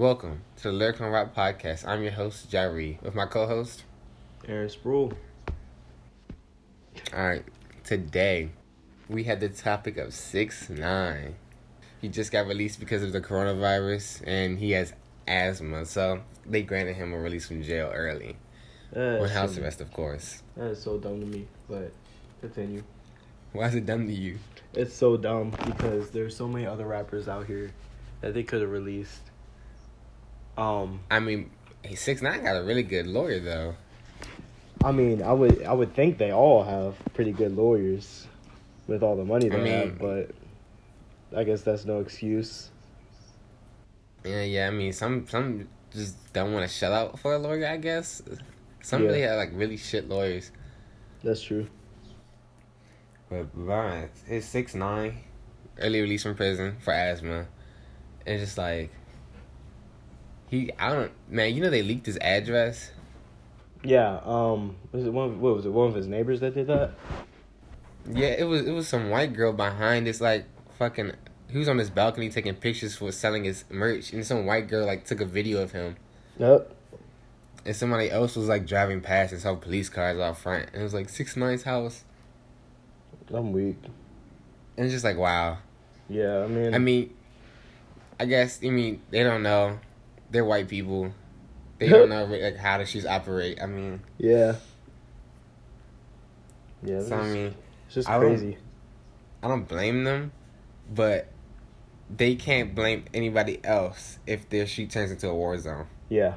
Welcome to the Liricorn Rap Podcast. I'm your host, Jari, with my co-host, Aaron Sproul. All right, today we had the topic of six nine. He just got released because of the coronavirus, and he has asthma, so they granted him a release from jail early That on house so- arrest, of course. That is so dumb to me, but continue. Why is it dumb to you? It's so dumb because there's so many other rappers out here that they could have released. Um, I mean, six nine got a really good lawyer though. I mean, I would I would think they all have pretty good lawyers with all the money they I mean- have, but I guess that's no excuse. Yeah, yeah. I mean, some some just don't want to shell out for a lawyer. I guess some Yeah. really have like really shit lawyers. That's true. But Brian, he's six nine, early release from prison for asthma, and just like he, I don't, man. You know they leaked his address. Yeah. Um. Was it one? Of, what was it? One of his neighbors that did that? Yeah, it was it was some white girl behind this like fucking. He was on his balcony taking pictures for selling his merch, and some white girl like took a video of him, Yep. and somebody else was like driving past and saw police cars out front, and it was like six nine's house, I'm weak. and it's just like wow. Yeah. I mean. I mean, I guess I mean they don't know. They're white people. They don't know like how the shoes operate. I mean, Yeah. Yeah. so I It's, mean, it's just I crazy. I don't blame them, but they can't blame anybody else if their street turns into a war zone. Yeah.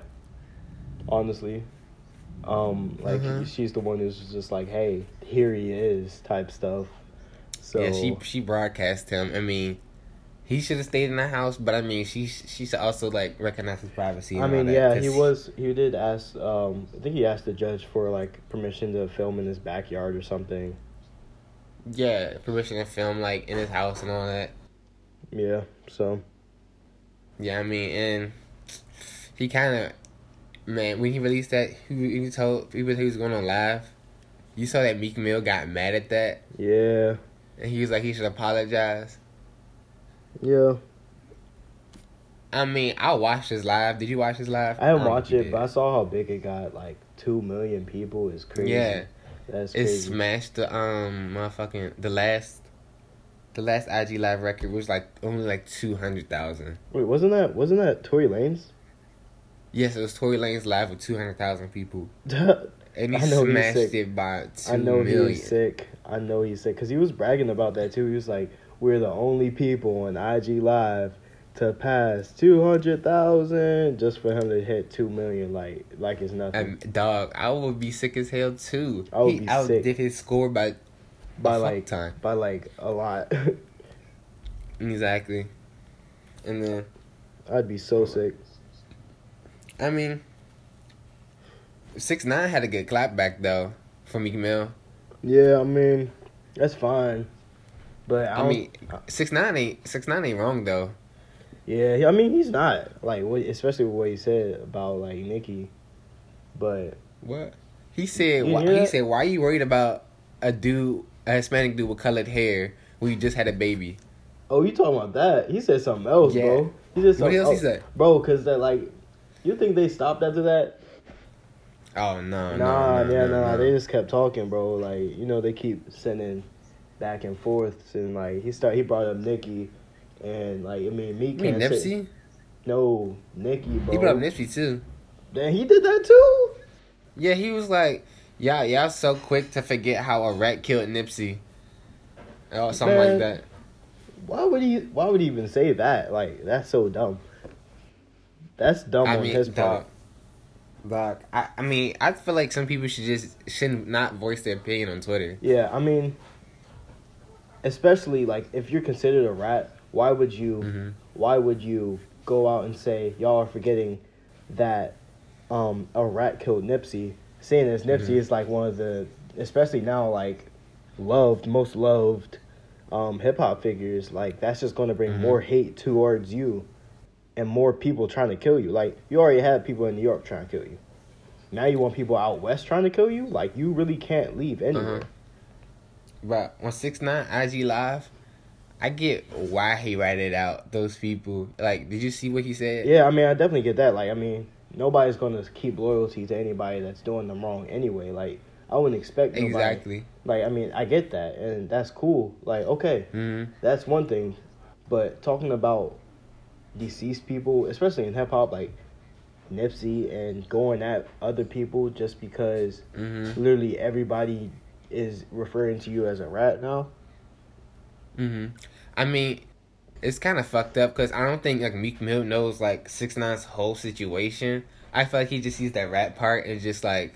Honestly. Um, like Mhm. she's the one who's just like, Hey, here he is type stuff. So yeah, she she broadcast him. I mean, he should have stayed in the house, but I mean, she she should also like recognize his privacy. And I mean, yeah, he was he did ask um I think he asked the judge for like permission to film in his backyard or something. Yeah, permission to film like in his house and all that. Yeah, so Yeah, I mean, and he kind of, man, when he released that, he, he told people he was going on live. You saw that Meek Mill got mad at that, yeah. and he was like, he should apologize. Yeah. I mean, I watched his live. Did you watch his live? I didn't think you it, but I saw how big it got, like two million people is crazy. yeah, That's it crazy. smashed the um motherfucking the last, the last IG live record was like only like two hundred thousand. Wait, wasn't that wasn't that Tory Lanez? Yes, it was Tory Lanez live with two hundred thousand people, and he I know he's smashed sick. it by two I know million. he's sick. I know he's sick because he was bragging about that too. He was like, "We're the only people on IG Live to pass two hundred thousand just for him to hit two million, like like it's nothing." Um, dog, I would be sick as hell too. I would he be sick. his score by by like time. by like a lot. Exactly. And then I'd be so sick. I mean, six nine had a good clap back though from Meek Mill. Yeah, I mean, that's fine. But I, I mean, six nine ain't six nine ain't wrong though. yeah, I mean, he's not like what, especially what he said about like Nicki, But What he said? Why, he said, "Why are you worried about a dude, a Hispanic dude with colored hair when you just had a baby?" oh, you talking about that? He said something else, Yeah. bro. He said What something else he oh, said? bro. Because that like, you think they stopped after that? Oh no, nah, no, no, yeah, no, nah. no. They just kept talking, bro. Like you know, they keep sending back and forth, and like he started, he brought up Nicki, and like I mean, Meek You mean can't say- Nipsey? no, Nicki, bro. He brought up Nipsey too. Then he did that too. Yeah, he was like, "Y'all, y'all so quick to forget how a rat killed Nipsey." Or something Man. like that. Why would he? Why would he even say that? Like that's so dumb. That's dumb I on mean, his part. dog. I, I mean, I feel like some people should just shouldn't not voice their opinion on Twitter. Yeah, I mean, especially like if you're considered a rat, why would you? hmm Why would you go out and say y'all are forgetting that um, a rat killed Nipsey? Seeing as Nipsey Mhm. is like one of the, especially now like loved, most loved um, hip hop figures. Like that's just going to bring Mhm. more hate towards you, and more people trying to kill you. Like you already had people in New York trying to kill you. Now you want people out west trying to kill you? Like you really can't leave anywhere. Uh-huh. But on six nine IG live, I get why he ratted out those people. Like, did you see what he said? Yeah, I mean, I definitely get that. Like, I mean, nobody's gonna keep loyalty to anybody that's doing them wrong anyway. Like, I wouldn't expect nobody. exactly. Like, I mean, I get that, and that's cool. Like, okay, hmm that's one thing, but talking about deceased people, especially in hip hop, like Nipsey, and going at other people just because hmm literally everybody is referring to you as a rat now. hmm I mean, it's kind of fucked up because I don't think like Meek Mill knows like Six Nine's whole situation. I feel like he just sees that rat part and just like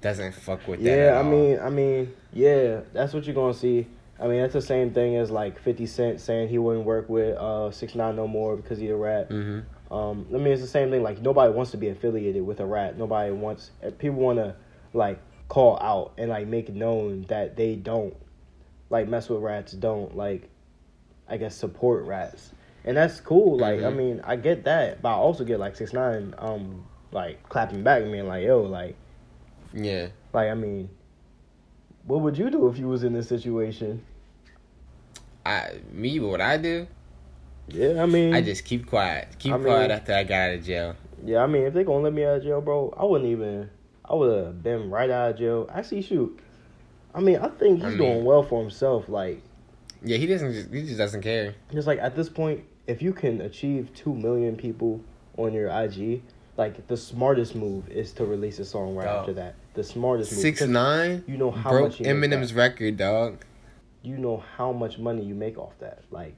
doesn't fuck with that. Yeah, I mean, I mean, yeah, that's what you're gonna see. I mean, that's the same thing as like Fifty Cent saying he wouldn't work with uh Six Nine no more because he a rat. hmm Um, I mean, it's the same thing. Like nobody wants to be affiliated with a rat. Nobody wants. eh, People want to like call out and like make known that they don't like mess with rats. Don't like, I guess support rats, and that's cool. Like, I Mhm. mean, I get that, but I also get like Six Nine, um, like clapping back and being like, yo, like, Yeah. like I mean, what would you do if you was in this situation? I me what I do, Yeah, I mean, I just keep quiet. Keep I mean- quiet after I got out of jail. Yeah, I mean, if they gonna let me out of jail, bro, I wouldn't even. I would have been right out of jail. Actually, shoot. I mean, I think he's I mean- doing well for himself. Like, Yeah, he doesn't just he just doesn't care. just like at this point, if you can achieve two million people on your IG, like the smartest move is to release a song right Dog. after that. The smartest move. Six nine You know how broke much Eminem's record, dog. You know how much money you make off that. Like,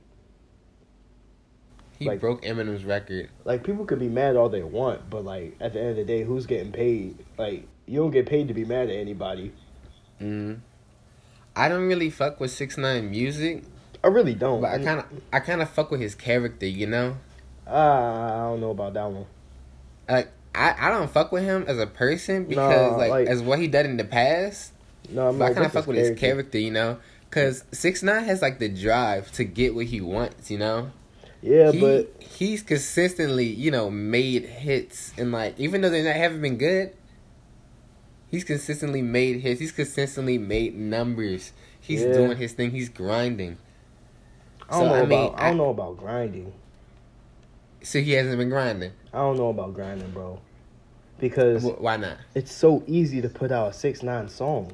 He Like- broke Eminem's record. like people could be mad all they want, but like at the end of the day, who's getting paid? Like, you don't get paid to be mad at anybody. Mm. I don't really fuck with six nine music, I really don't. but I kind of I kind of fuck with his character. You know, Ah, I don't know about that one. like I I don't fuck with him as a person because Nah, like, like- as what he done in the past. No, I'm I kind of fuck with his character. You know, because six nine has like the drive to get what he wants. You know. Yeah, he, but he's consistently, you know, made hits and like even though they not haven't been good, he's consistently made hits. He's consistently made numbers. He's Yeah. doing his thing. He's grinding. I don't So, know I mean, about I, don't know about grinding. So he hasn't been grinding. I don't know about grinding, bro. Because Wh- Why not? it's so easy to put out a six nine song.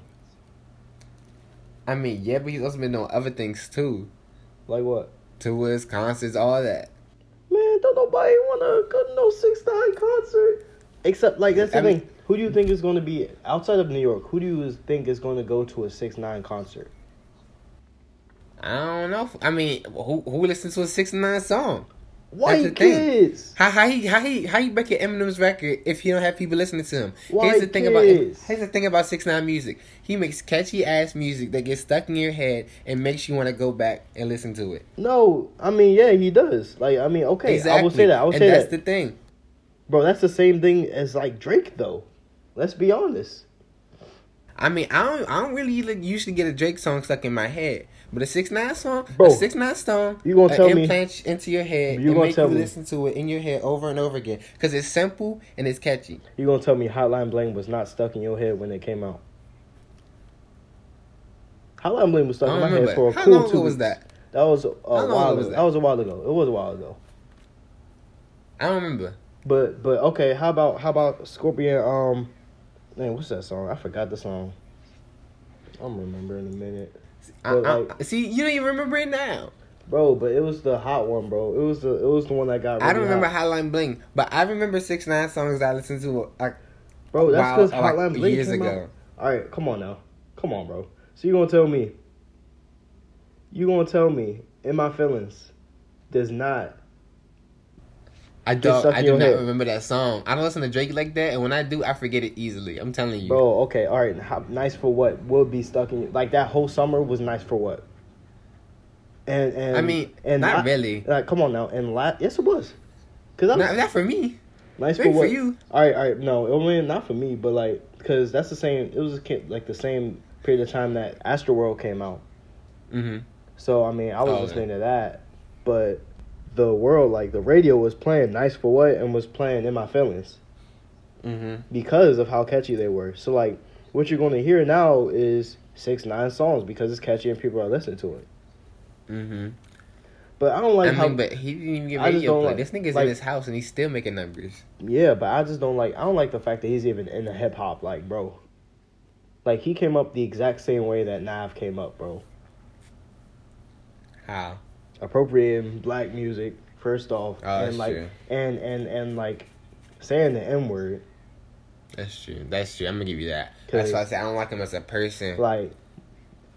I mean, yeah, but he's also been doing other things too. Like what? Tours, concerts, all that. Man, don't nobody wanna go to no six nine concert. Except like that's the I mean- thing. Who do you think is gonna be outside of New York? Who do you think is gonna go to a six nine concert? I don't know. I mean, who who listens to a six nine song? White the thing. kids. How how he how he how you break Eminem's record if you don't have people listening to him? here's White the thing about here's the thing about Six Nine music. He makes catchy ass music that gets stuck in your head and makes you want to go back and listen to it. No, I mean yeah, he does. Like I mean, okay, exactly. I will say that. I will and say that's that. the thing. Bro, that's the same thing as like Drake though. Let's be honest. I mean, I don't I don't really like, usually get a Drake song stuck in my head, but a Six Nine song, Bro, a Six Nine song, you gonna tell me- implant into your head You and gonna make you me- listen to it in your head over and over again because it's simple and it's catchy. You gonna tell me Hotline Bling was not stuck in your head when it came out? Hotline Bling was stuck in my head for a How cool long two ago was weeks. that? That was a while ago ago. was That? that? was a while ago. It was a while ago. I don't remember. But but okay, how about how about Scorpion? Um, man, what's that song? I forgot the song. I'm remembering in a minute, I, But, I- see, you don't even remember it now. bro. But it was the hot one, bro. It was the it was the one that got. I don't remember hot. Hotline Bling, but I remember six nine songs I listened to like bro. That's because uh, like, Hotline Bling years came ago. out. All right, come on now, come on, bro. So you gonna tell me? You gonna tell me in my feelings does not I don't. I do not head. remember that song. I don't listen to Drake like that, and when I do, I forget it easily. I'm telling you, Bro, okay, all right. How, nice for what? will be stuck in like that whole summer was nice for what? And and I mean, and not la- really. Like, come on now, and la- yes, it was. Cause I'm Not, not for me. nice for Drake for what? you. All right, all right. No, it was not for me, but like, cause that's the same. It was like the same period of time that Astroworld came out. Mm-hmm. So I mean, I was Oh, listening to that, but the world, like the radio, was playing "Nice for What" and was playing "In My Feelings." hmm because of how catchy they were. So like what you're going to hear now is six nine songs because it's catchy and people are listening to it. hmm But I don't like I how. but he didn't even get radio play. like- this nigga's like- in his house and he's still making numbers. Yeah, but I just don't like. I don't like the fact that he's even in the hip hop. Like, bro, like he came up the exact same way that Nav came up, bro. How? Appropriating black music first off, Oh, and like, true. and and and like saying the N word. That's true. That's true. I'm gonna give you that. That's why I said I don't like him as a person. Like,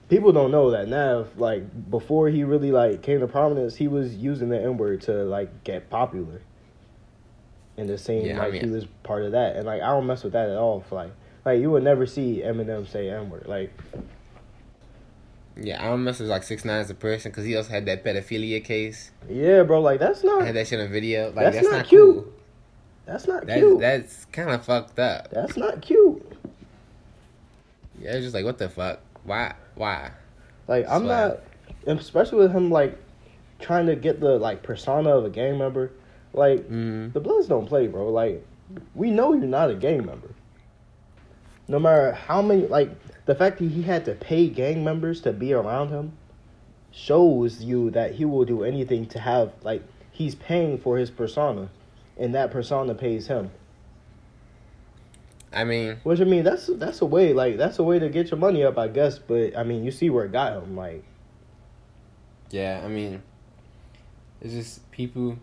people don't know that Nav, like, before he really like came to prominence, he was using the N word to like get popular. And the same, Yeah, I like he was part of that, and like I don't mess with that at all. Like, like you would never see Eminem say N word. Like, Yeah, I don't mess with like six nine as a person because he also had that pedophilia case. yeah, bro, like that's I not had that shit on video. Like That's that's, not not, cute. cool. that's not That's cute. that's kind of fucked up. that's not cute. Yeah, it's just like what the fuck? Why? Why? Like I'm not, especially with him like trying to get the like persona of a gang member. Like Mm. the Bloods don't play, bro. Like we know you're not a gang member. No matter how many, like the fact that he had to pay gang members to be around him, shows you that he will do anything to have like he's paying for his persona, and that persona pays him. I mean, Which I mean, that's that's a way like that's a way to get your money up, I guess. But I mean, you see where it got him. Like yeah, I mean, it's just people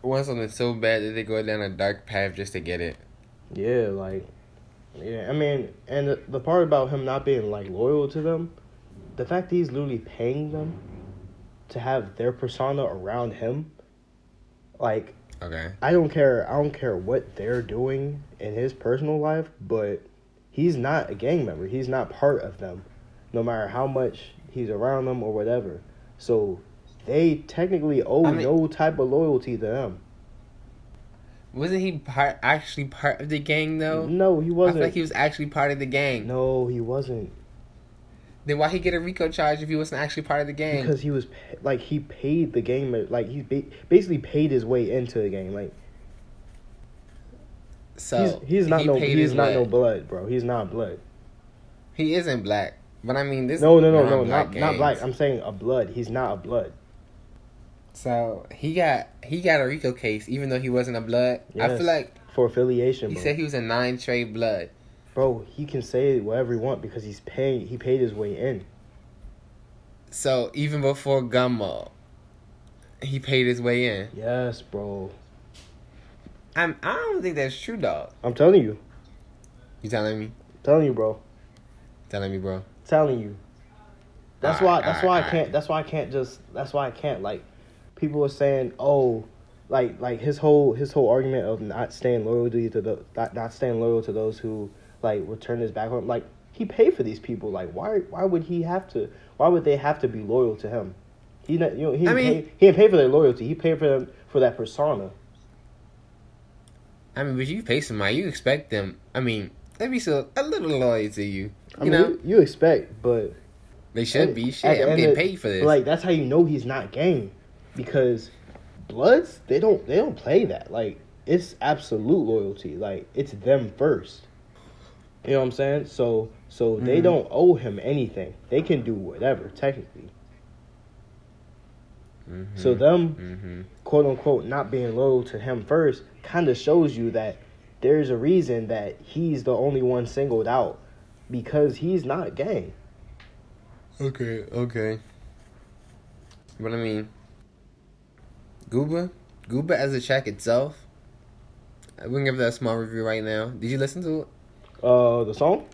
want something so bad that they go down a dark path just to get it. Yeah, like, yeah. I mean, and the, the part about him not being like loyal to them, the fact that he's literally paying them to have their persona around him, like, Okay. I don't care. I don't care what they're doing in his personal life, but he's not a gang member. He's not part of them, no matter how much he's around them or whatever. So they technically owe I mean- no type of loyalty to them. Wasn't he part actually part of the gang though? No, he wasn't. I feel like he was actually part of the gang. no, he wasn't. Then why he get a RICO charge if he wasn't actually part of the gang? Because he was like he paid the game like he basically paid his way into the game like so he's he's not he no he's not way. no blood bro he's not blood He isn't black, but I mean this. no no no no not not black. I'm saying a blood he's not a blood So he got he got a RICO case even though he wasn't a blood. I feel like for affiliation he bro. said he was a Nine Trey blood. bro he can say whatever he want because he's paying he paid his way in So even before Gummo, he paid his way in. yes bro I'm I don't think that's true, dog. I'm telling you You telling me? I'm telling you bro Telling me, bro. telling you that's Alright, why that's alright, why I can't that's why I can't just that's why I can't like people are saying oh like like his whole his whole argument of not staying loyal to the not, not staying loyal to those who like would turn his back on him like he paid for these people like why why would he have to why would they have to be loyal to him he not, you know he I didn't mean- pay, he didn't pay for their loyalty he paid for them for that persona I mean, but you pay somebody, you expect them. I mean, they be so a little loyal to you. You I mean know, you, you expect but they should at- be. Shit, I'm getting of- paid for this. Like that's how you know he's not gang, because Bloods they don't they don't play that. Like it's absolute loyalty. Like it's them first. You know what I'm saying? So so they Mhm. don't owe him anything. They can do whatever technically. Mhm. So them hmm quote unquote not being loyal to him first kind of shows you that there's a reason that he's the only one singled out because he's not gang. Okay, okay. But I mean, Gooba, Gooba as a track itself, we can give that a small review right now. Did you listen to it? Uh, the song.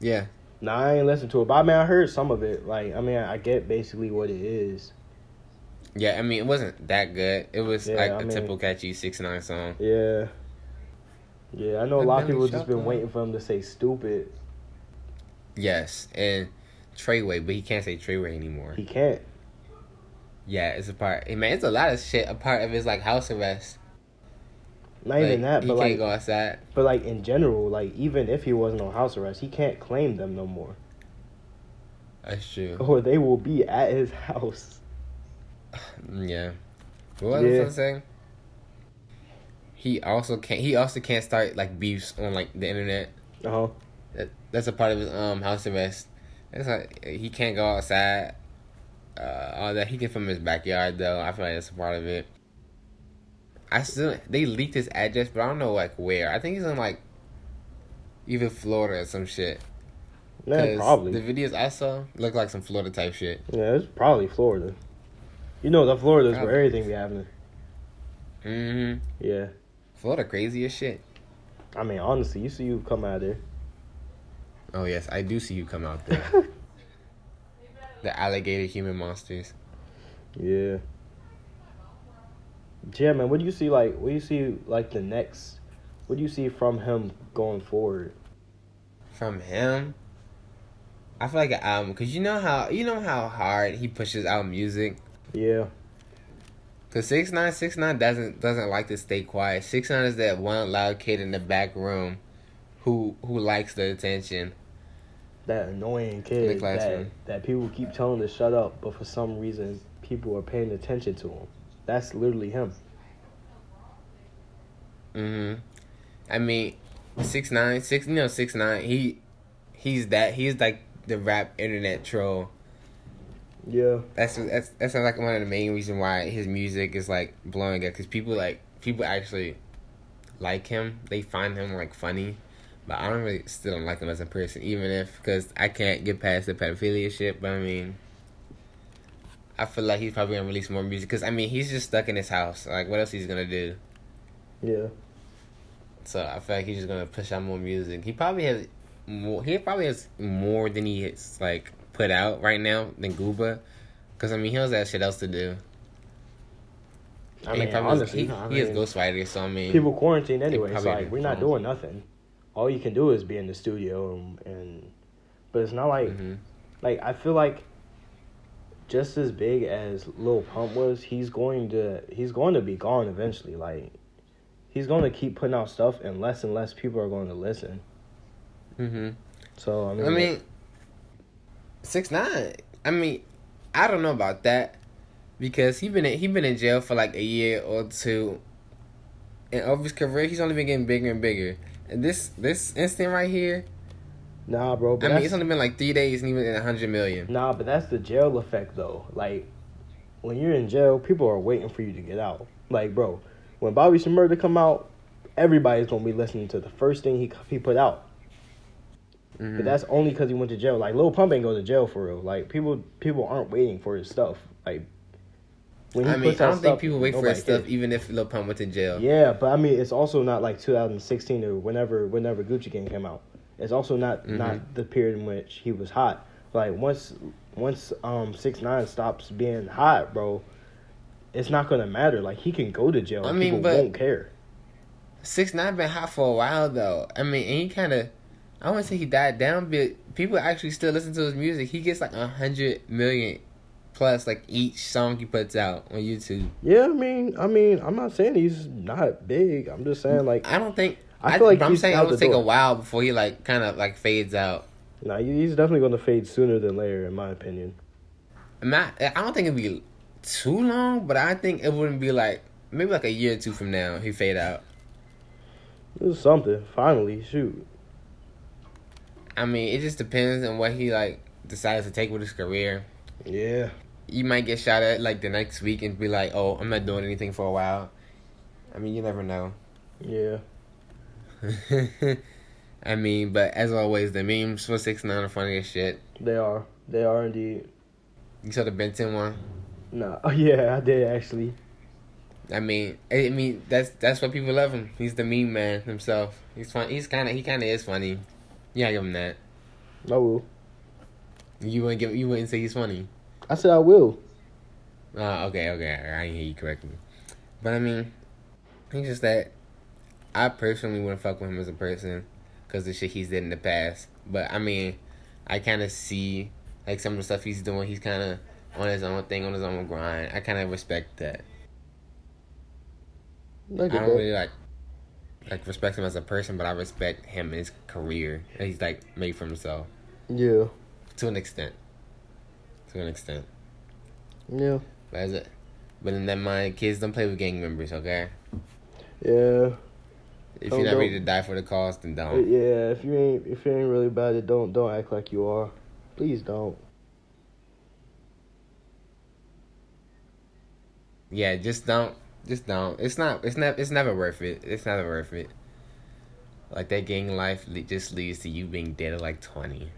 Yeah. Nah, I ain't listened to it, but I mean, I heard some of it. Like, I mean, I get basically what it is. Yeah, I mean, it wasn't that good. It was Yeah, like I a mean- typical catchy 6 9 song. Yeah, yeah. I know a lot of Billy people just been Shotgun. waiting for him to say stupid. Yes, and Treyway, but he can't say Treyway anymore. He can't. Yeah, it's a part. Man, it's a lot of shit. A part of his like house arrest. Not even Like, that, he but can't like, go outside. but like in general, like even if he wasn't on house arrest, he can't claim them no more, That's true. or they will be at his house. Yeah. What was Yeah. I saying? He also can't. He also can't start like beefs on like the internet. Uh huh. That, that's a part of his um house arrest. That's like he can't go outside. Uh, all that. He can from his backyard though. I feel like that's a part of it. I still they leaked his address, but I don't know like where. I think he's in like even Florida or some shit. Yeah, probably. The videos I saw look like some Florida type shit. yeah, it's probably Florida. You know, the Florida's where Probably. everything be happening. Mm-hmm. Yeah. Florida crazy as shit. I mean, honestly, you see you come out there. Oh yes, I do see you come out there. The alligator human monsters. Yeah. Yeah, man. What do you see like? What do you see like the next? What do you see from him going forward? From him, I feel like an album, cause you know how you know how hard he pushes out music. Yeah. Cause six nine six nine doesn't doesn't like to stay quiet. Six nine is that one loud kid in the back room, who who likes the attention. That annoying kid that, that people keep telling to shut up, but for some reason people are paying attention to him. That's literally him. Mm-hmm. I mean, six nine six. You know six nine. He he's that. He's like the rap internet troll. Yeah. That's that's that's like one of the main reason why his music is like blowing up because people like people actually like him. They find him like funny, but I don't really still don't like him as a person. Even if because I can't get past the pedophilia shit. But I mean, I feel like he's probably gonna release more music because I mean he's just stuck in his house. Like what else he's gonna do? Yeah. So I feel like he's just gonna push out more music. He probably has more. He probably has more than he has like put out right now than Gooba, because I mean he has that shit else to do. I mean, honestly, he, I he has mean, Ghostwriter, so I mean, people quarantine anyway. So like, we're not doing nothing. All you can do is be in the studio and, and but it's not like Mhm. like I feel like just as big as Lil Pump was, he's going to he's going to be gone eventually. Like he's going to keep putting out stuff, and less and less people are going to listen. Mm-hmm. So I mean, I mean, six nine. I mean, I don't know about that because he been in, he been in jail for like a year or two, and over his career he's only been getting bigger and bigger. This this instant right here, nah, bro. But I mean, it's only been like three days and even a hundred million. nah, but that's the jail effect though. Like when you're in jail, people are waiting for you to get out. Like, bro, when Bobby Shmurda come out, everybody's gonna be listening to the first thing he he put out. Mhm. But that's only because he went to jail. Like Lil Pump ain't go to jail for real. Like people people aren't waiting for his stuff. Like when he I mean, puts I don't think stuff, people wait for his stuff cares. even if Lil Pump went to jail. Yeah, but I mean, it's also not like 2016 or whenever whenever Gucci Gang came out. It's also not Mhm. not the period in which he was hot. Like once once um six nine stops being hot, bro, it's not gonna matter. Like he can go to jail. I and mean, people won't care. Six nine been hot for a while though. I mean, and he kind of, I wouldn't say he died down, but people actually still listen to his music. He gets like a hundred million plus like each song he puts out on YouTube. Yeah, I mean, I mean, I'm not saying he's not big. I'm just saying like, I don't think. I I, feel like I'm he's saying it would take a while before he like kind of like fades out. nah, he's definitely gonna fade sooner than later, in my opinion. I'm not. I don't think it'd be too long, but I think it wouldn't be like maybe like a year or two from now he fade out. This is something. Finally, shoot. I mean, it just depends on what he like decides to take with his career. Yeah. You might get shot at like the next week and be like, "Oh, I'm not doing anything for a while." I mean, you never know. Yeah. I mean, but as always, the memes for six nine are funny as shit. They are. They are indeed. You saw the Ben 10 one. No. Oh yeah, I did actually. I mean, I mean that's that's why people love him. He's the meme man himself. He's fun. He's kind of he kind of is funny. Yeah, give him that. I will. You wouldn't give you wouldn't say he's funny. I said I will. Oh, okay, okay. I didn't hear you correctly. But I mean, it's just that I personally wouldn't fuck with him as a person because the shit he's did in the past. But I mean, I kind of see like some of the stuff he's doing. He's kind of on his own thing, on his own grind. I kind of respect that. Look I don't really like like respect him as a person, but I respect him and his career he's like made for himself Yeah. to an extent. To an extent. Yeah. But as it, but in that mind, kids don't play with gang members, okay? Yeah. If Don't- you're not ready to die for the cause, then don't. Uh, yeah. If you ain't if you ain't really about it, don't don't act like you are. Please don't. yeah, just don't, just don't. It's not, it's not, it's never worth it. It's never worth it. Like that gang life just leads to you being dead at like twenty.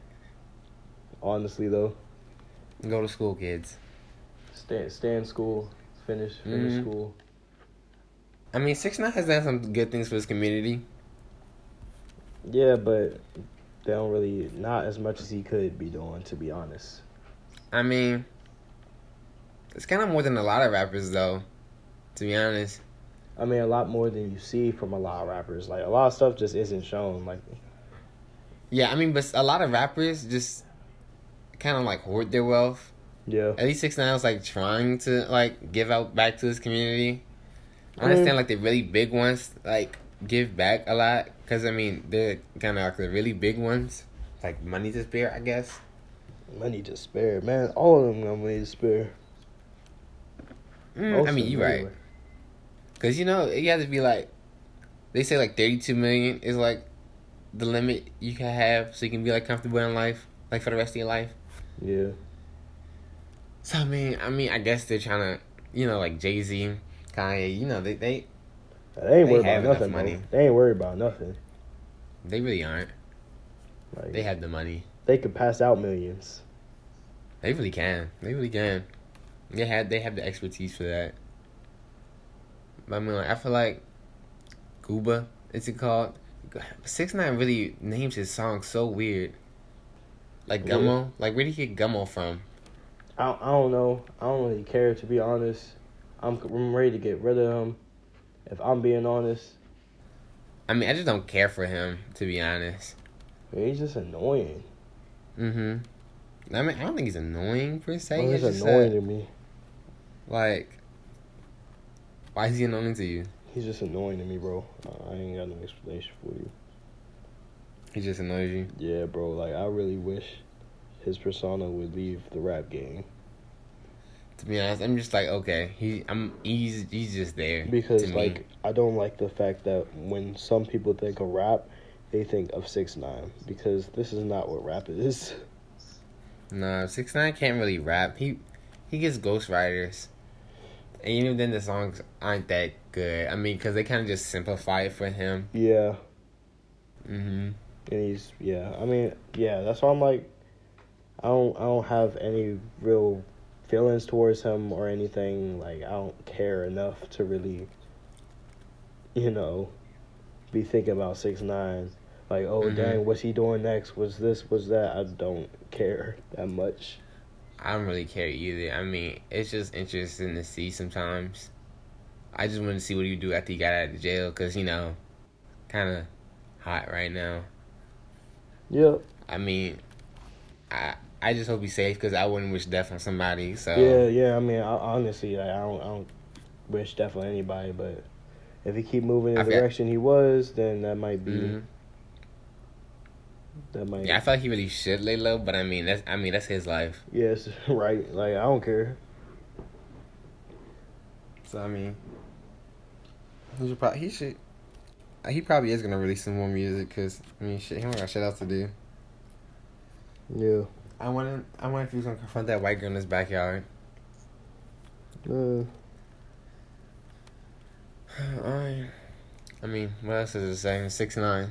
Honestly, though, Go to school, kids. stay stay in school, finish finish Mhm. school. I mean, Six Nine has done some good things for his community. Yeah, but they don't really not as much as he could be doing, to be honest. I mean, it's kind of more than a lot of rappers, though. To be honest, I mean, a lot more than you see from a lot of rappers. Like a lot of stuff just isn't shown. Like yeah. I mean, but a lot of rappers just kind of like hoard their wealth. yeah, At least Six Nine was like trying to like give out back to his community. I I mean- understand like the really big ones like give back a lot because I mean they're kind of like the really big ones, like money to spare, I guess. money to spare, man. All of them got money to spare. Mm, I mean, you them, right. Cause you know you have to be like, they say like thirty two million is like the limit you can have so you can be like comfortable in life, like for the rest of your life. Yeah, So I mean, I mean, I guess they're trying to, you know, like Jay Z, Kanye, you know, they they they ain't They worried about nothing. money. Money. They ain't worried about nothing. they really aren't. Like They have the money. they could pass out millions. They really can. They really can. They had they have the expertise for that. But I mean, like I feel like Gooba, is it called? Six Nine really names his songs so weird. Like. Gummo, like where did he get Gummo from? I I don't know. I don't really care to be honest. I'm I'm ready to get rid of him. If I'm being honest, I mean, I just don't care for him to be honest. he's just annoying. Mm-hmm. I mean, I don't think he's annoying per se. It's he's just annoying that, to me. like, why is he annoying to you? He's just annoying to me, bro. I ain't got no explanation for you. He just annoys you. Yeah, bro. Like I really wish his persona would leave the rap game To be honest, I'm just like, okay, he, I'm, he's, he's just there because, to me. like, I don't like the fact that when some people think of rap, they think of six nine because this is not what rap is. No, six nine can't really rap. He he gets ghostwriters, and even then the songs aren't that good. I mean, because they kind of just simplify it for him. Yeah, hmm and he's yeah. I mean, yeah. That's why I'm like, I don't I don't have any real feelings towards him or anything. Like I don't care enough to really, you know, be thinking about six nine. Like oh Mhm. dang, what's he doing next? Was this? Was that? I don't care that much. I don't really care either. I mean, it's just interesting to see sometimes. I just want to see what he do after he got out of jail, cause you know, kind of hot right now. Yep. I mean, I I just hope he's safe, cause I wouldn't wish death on somebody. So Yeah, yeah. I mean, I, honestly, like, I don't, I don't wish death on anybody, but if he keep moving in the feel- direction he was, then that might be Mhm. that might. Yeah, I feel like he really should lay low, but I mean that's I mean that's his life. Yes, right. Like I don't care. So I mean, he should probably he should. He probably is gonna release some more music because I mean shit, he don't got shit else to do. Yeah. I wonder I wonder if he's gonna confront that white girl in his backyard. Uh, Alright. I mean, what else is it saying? Six nine.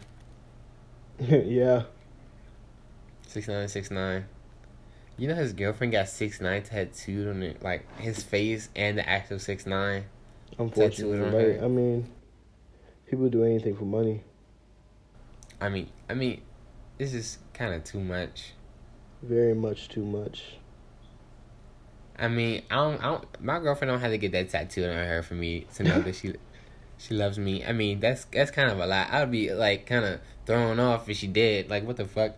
yeah. Six nine six nine. You know his girlfriend got six nine tattooed on it, like his face and the actual six nine. Unfortunately, on her. I mean, people do anything for money. I mean, I mean, this is kind of too much. Very much too much. I mean, I don't, I don't. My girlfriend don't have to get that tattooed on her for me to know that she, she loves me. I mean, that's that's kind of a lot. I'd be like kind of thrown off if she did. Like, what the fuck?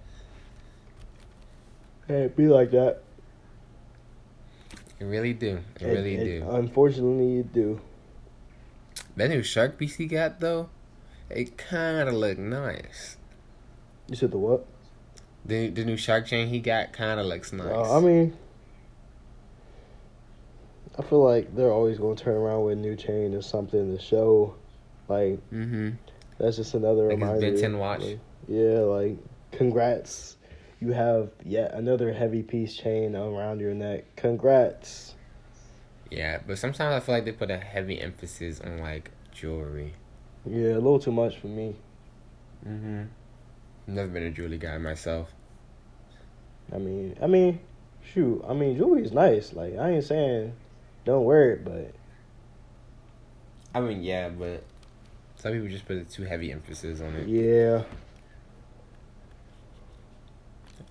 Hey, it be like that. It really do. It It- really it- do. Unfortunately, you do. That new shark piece he got though, it kind of look nice. You said the what? The the new shark chain he got kind of looks nice. Uh, I mean, I feel like they're always going to turn around with a new chain or something to show. Like mm-hmm. that's just another Like his reminder. Ben 10 watch. Like, yeah, like congrats. You have yet another heavy piece chain around your neck. Congrats. Yeah, but sometimes I feel like they put a heavy emphasis on like jewelry. Yeah, a little too much for me. Mm-hmm. Never been a jewelry guy myself. I mean, I mean, shoot. I mean, jewelry is nice. Like I ain't saying don't wear it, but I mean, yeah, but some people just put a too heavy emphasis on it. yeah,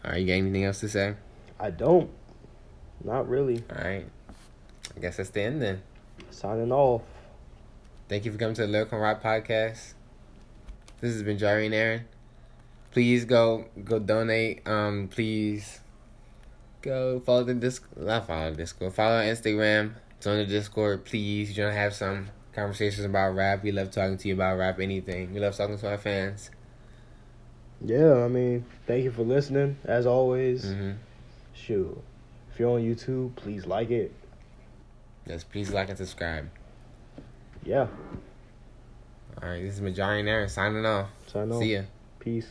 All right, you got anything else to say? I don't. Not really. All right, I guess that's the end then. Signing off. Thank you for coming to the Liricorn Rock Podcast. This has been Jari and Aaron. Please go go donate. Um, please go follow the disc. Not follow the Discord. Follow our Instagram. Join the Discord, please. You don't have some conversations about rap. We love talking to you about rap. Anything. We love talking to our fans. Yeah, I mean, thank you for listening. As always, Mm-hmm. shoot. If you're on YouTube, please like it. Yes, please like and subscribe. Yeah. All right, this is Majari and Aaron signing off. Sign off. See ya. Peace.